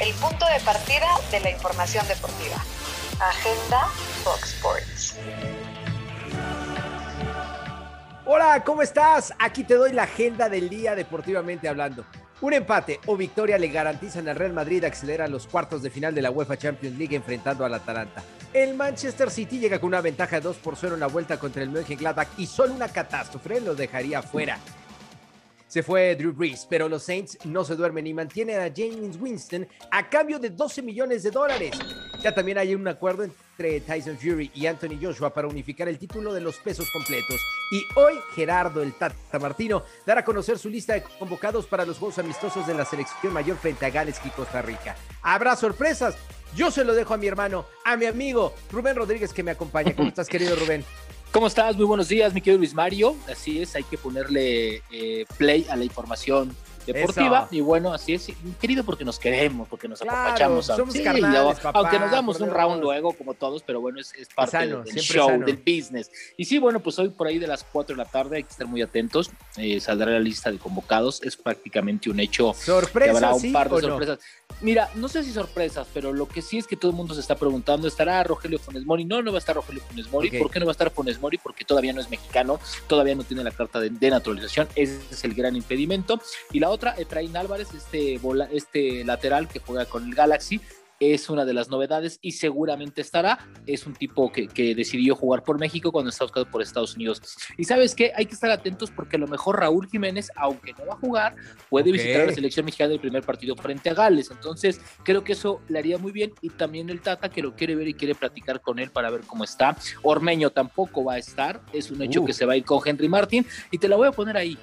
el punto de partida de la información deportiva. Agenda Fox Sports. Hola, ¿cómo estás? Aquí te doy la agenda del día deportivamente hablando. Un empate o victoria le garantizan al Real Madrid acceder a los cuartos de final de la UEFA Champions League enfrentando al Atalanta. El Manchester City llega con una ventaja de 2 por 0 en la vuelta contra el Mönchengladbach y solo una catástrofe lo dejaría fuera. Se fue Drew Brees, pero los Saints no se duermen y mantienen a James Winston a cambio de 12 millones de dólares. Ya también hay un acuerdo entre Tyson Fury y Anthony Joshua para unificar el título de los pesos completos. Y hoy Gerardo el Tata Martino dará a conocer su lista de convocados para los Juegos Amistosos de la selección mayor frente a Gales y Costa Rica. ¿Habrá sorpresas? Yo se lo dejo a mi hermano, a mi amigo Rubén Rodríguez que me acompaña. ¿Cómo estás, querido Rubén? ¿Cómo estás? Muy buenos días, mi querido Luis Mario. Así es, hay que ponerle eh, play a la información deportiva. Y bueno, así es, querido, porque nos queremos, porque nos claro, Somos carnales, aunque nos damos un round luego, como todos, pero bueno, es, parte del show, del business. Y sí, bueno, pues hoy por ahí de las 4 de la tarde hay que estar muy atentos. Eh, saldrá la lista de convocados. Es prácticamente un hecho. Sorpresa. habrá un par de sorpresas. Mira, no sé si sorpresas, pero lo que sí es que todo el mundo se está preguntando, ¿estará Rogelio Funes Mori? No, no va a estar Rogelio Funes Mori. ¿Por qué no va a estar Funes Mori? Porque todavía no es mexicano, todavía no tiene la carta de, de naturalización. Ese es el gran impedimento. Y la otra, Efraín Álvarez, este, este lateral que juega con el Galaxy, es una de las novedades y seguramente estará. Es un tipo que, decidió jugar por México cuando está buscado por Estados Unidos. Y sabes qué, hay que estar atentos porque a lo mejor Raúl Jiménez, aunque no va a jugar, puede visitar a la selección mexicana del primer partido frente a Gales. Entonces, creo que eso le haría muy bien. Y también el Tata, que lo quiere ver y quiere platicar con él para ver cómo está. Ormeño tampoco va a estar. Es un hecho que se va a ir con Henry Martin. Y te la voy a poner ahí.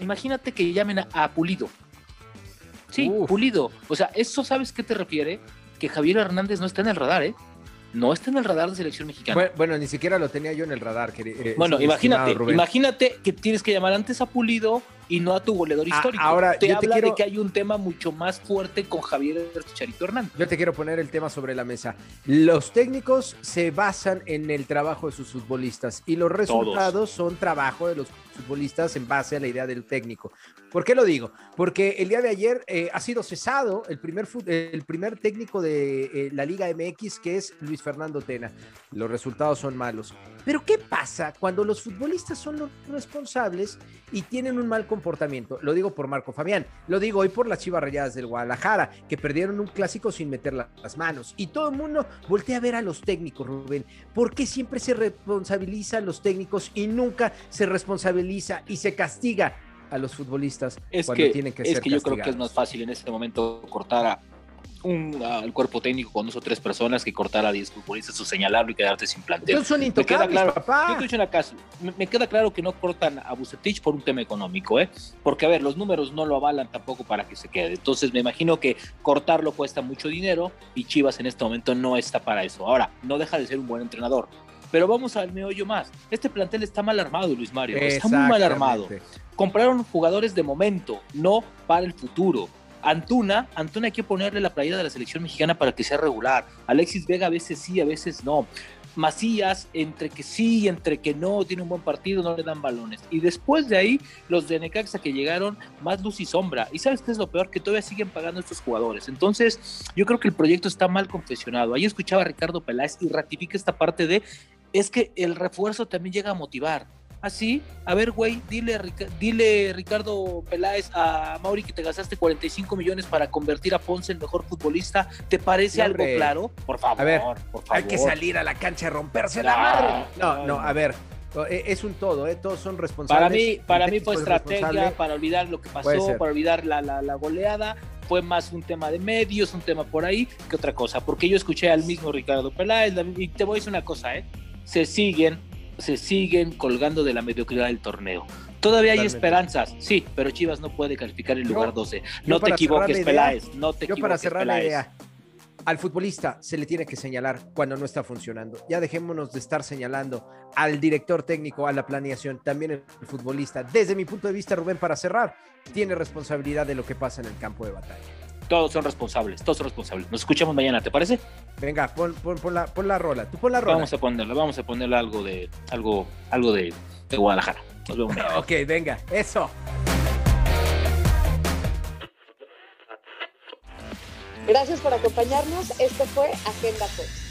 Imagínate que llamen a, Pulido. Sí, Pulido. O sea, ¿eso sabes qué te refiere? que Javier Hernández no está en el radar, ¿eh? No está en el radar de selección mexicana. Bueno, ni siquiera lo tenía yo en el radar. Eh, bueno, imagínate, imagínate que tienes que llamar antes a Pulido y no a tu goleador histórico. ahora, te habla de que hay un tema mucho más fuerte con Javier Chicharito Hernández. Yo te quiero poner el tema sobre la mesa. Los técnicos se basan en el trabajo de sus futbolistas y los resultados son trabajo de los futbolistas en base a la idea del técnico. ¿Por qué lo digo? Porque el día de ayer eh, ha sido cesado el primer, el primer técnico de eh, la Liga MX, que es Luis Fernando Tena. Los resultados son malos. Pero ¿qué pasa cuando los futbolistas son los responsables y tienen un mal comportamiento? Lo digo por Marco Fabián, lo digo hoy por las Chivas Rayadas del Guadalajara, que perdieron un clásico sin meter las manos. Y todo el mundo voltea a ver a los técnicos, Rubén. ¿Por qué siempre se responsabiliza a los técnicos y nunca se responsabiliza y se castiga a los futbolistas es cuando que, tienen que es que yo creo que es más fácil en este momento cortar a un, al cuerpo técnico con dos o tres personas que cortar a 10 futbolistas o señalarlo y quedarte sin planteo. son me queda claro, papá. me, queda claro que no cortan a Bucetich por un tema económico, ¿eh? Porque, a ver, los números no lo avalan tampoco para que se quede. Entonces, me imagino que cortarlo cuesta mucho dinero y Chivas en este momento no está para eso. Ahora, no deja de ser un buen entrenador. Pero vamos al meollo más. Este plantel está mal armado, Luis Mario. Está muy mal armado. Compraron jugadores de momento, no para el futuro. Antuna, Antuna hay que ponerle la playera de la selección mexicana para que sea regular. Alexis Vega a veces sí, a veces no. Macías, entre que sí, entre que no, tiene un buen partido, no le dan balones. Y después de ahí, los de Necaxa que llegaron, más luz y sombra. Y sabes qué es lo peor, que todavía siguen pagando estos jugadores. Entonces, yo creo que el proyecto está mal confesionado. Ahí escuchaba a Ricardo Peláez y ratifica esta parte de, es que el refuerzo también llega a motivar así, a ver, güey, dile, dile Ricardo Peláez a Mauri que te gastaste 45 millones para convertir a Ponce en mejor futbolista. ¿Te parece algo claro? Por favor, a ver, por favor. Hay que salir a la cancha a romperse la madre. No, no, a ver. E, es un todo, ¿eh? todos son responsables. Para mí, para mí fue estrategia, para olvidar lo que pasó, para olvidar la, la, la goleada fue más un tema de medios, un tema por ahí, que otra cosa. Porque yo escuché al mismo Ricardo Peláez, y te voy a decir una cosa, ¿eh? Se siguen se siguen colgando de la mediocridad del torneo. Todavía hay esperanzas, sí, pero Chivas no puede calificar el lugar 12. No te equivoques, Peláez, no te yo para cerrar la idea, al futbolista se le tiene que señalar cuando no está funcionando. Ya dejémonos de estar señalando al director técnico, a la planeación, también el futbolista. Desde mi punto de vista, Rubén, para cerrar, tiene responsabilidad de lo que pasa en el campo de batalla todos son responsables, todos son responsables. Nos escuchamos mañana, ¿te parece? Venga, pon, la, pon la rola, tú pon la rola. Vamos a ponerla, vamos a ponerle algo de, algo, algo de, de Guadalajara. Nos vemos mañana. ok, venga, eso. Gracias por acompañarnos. Esto fue Agenda Fox.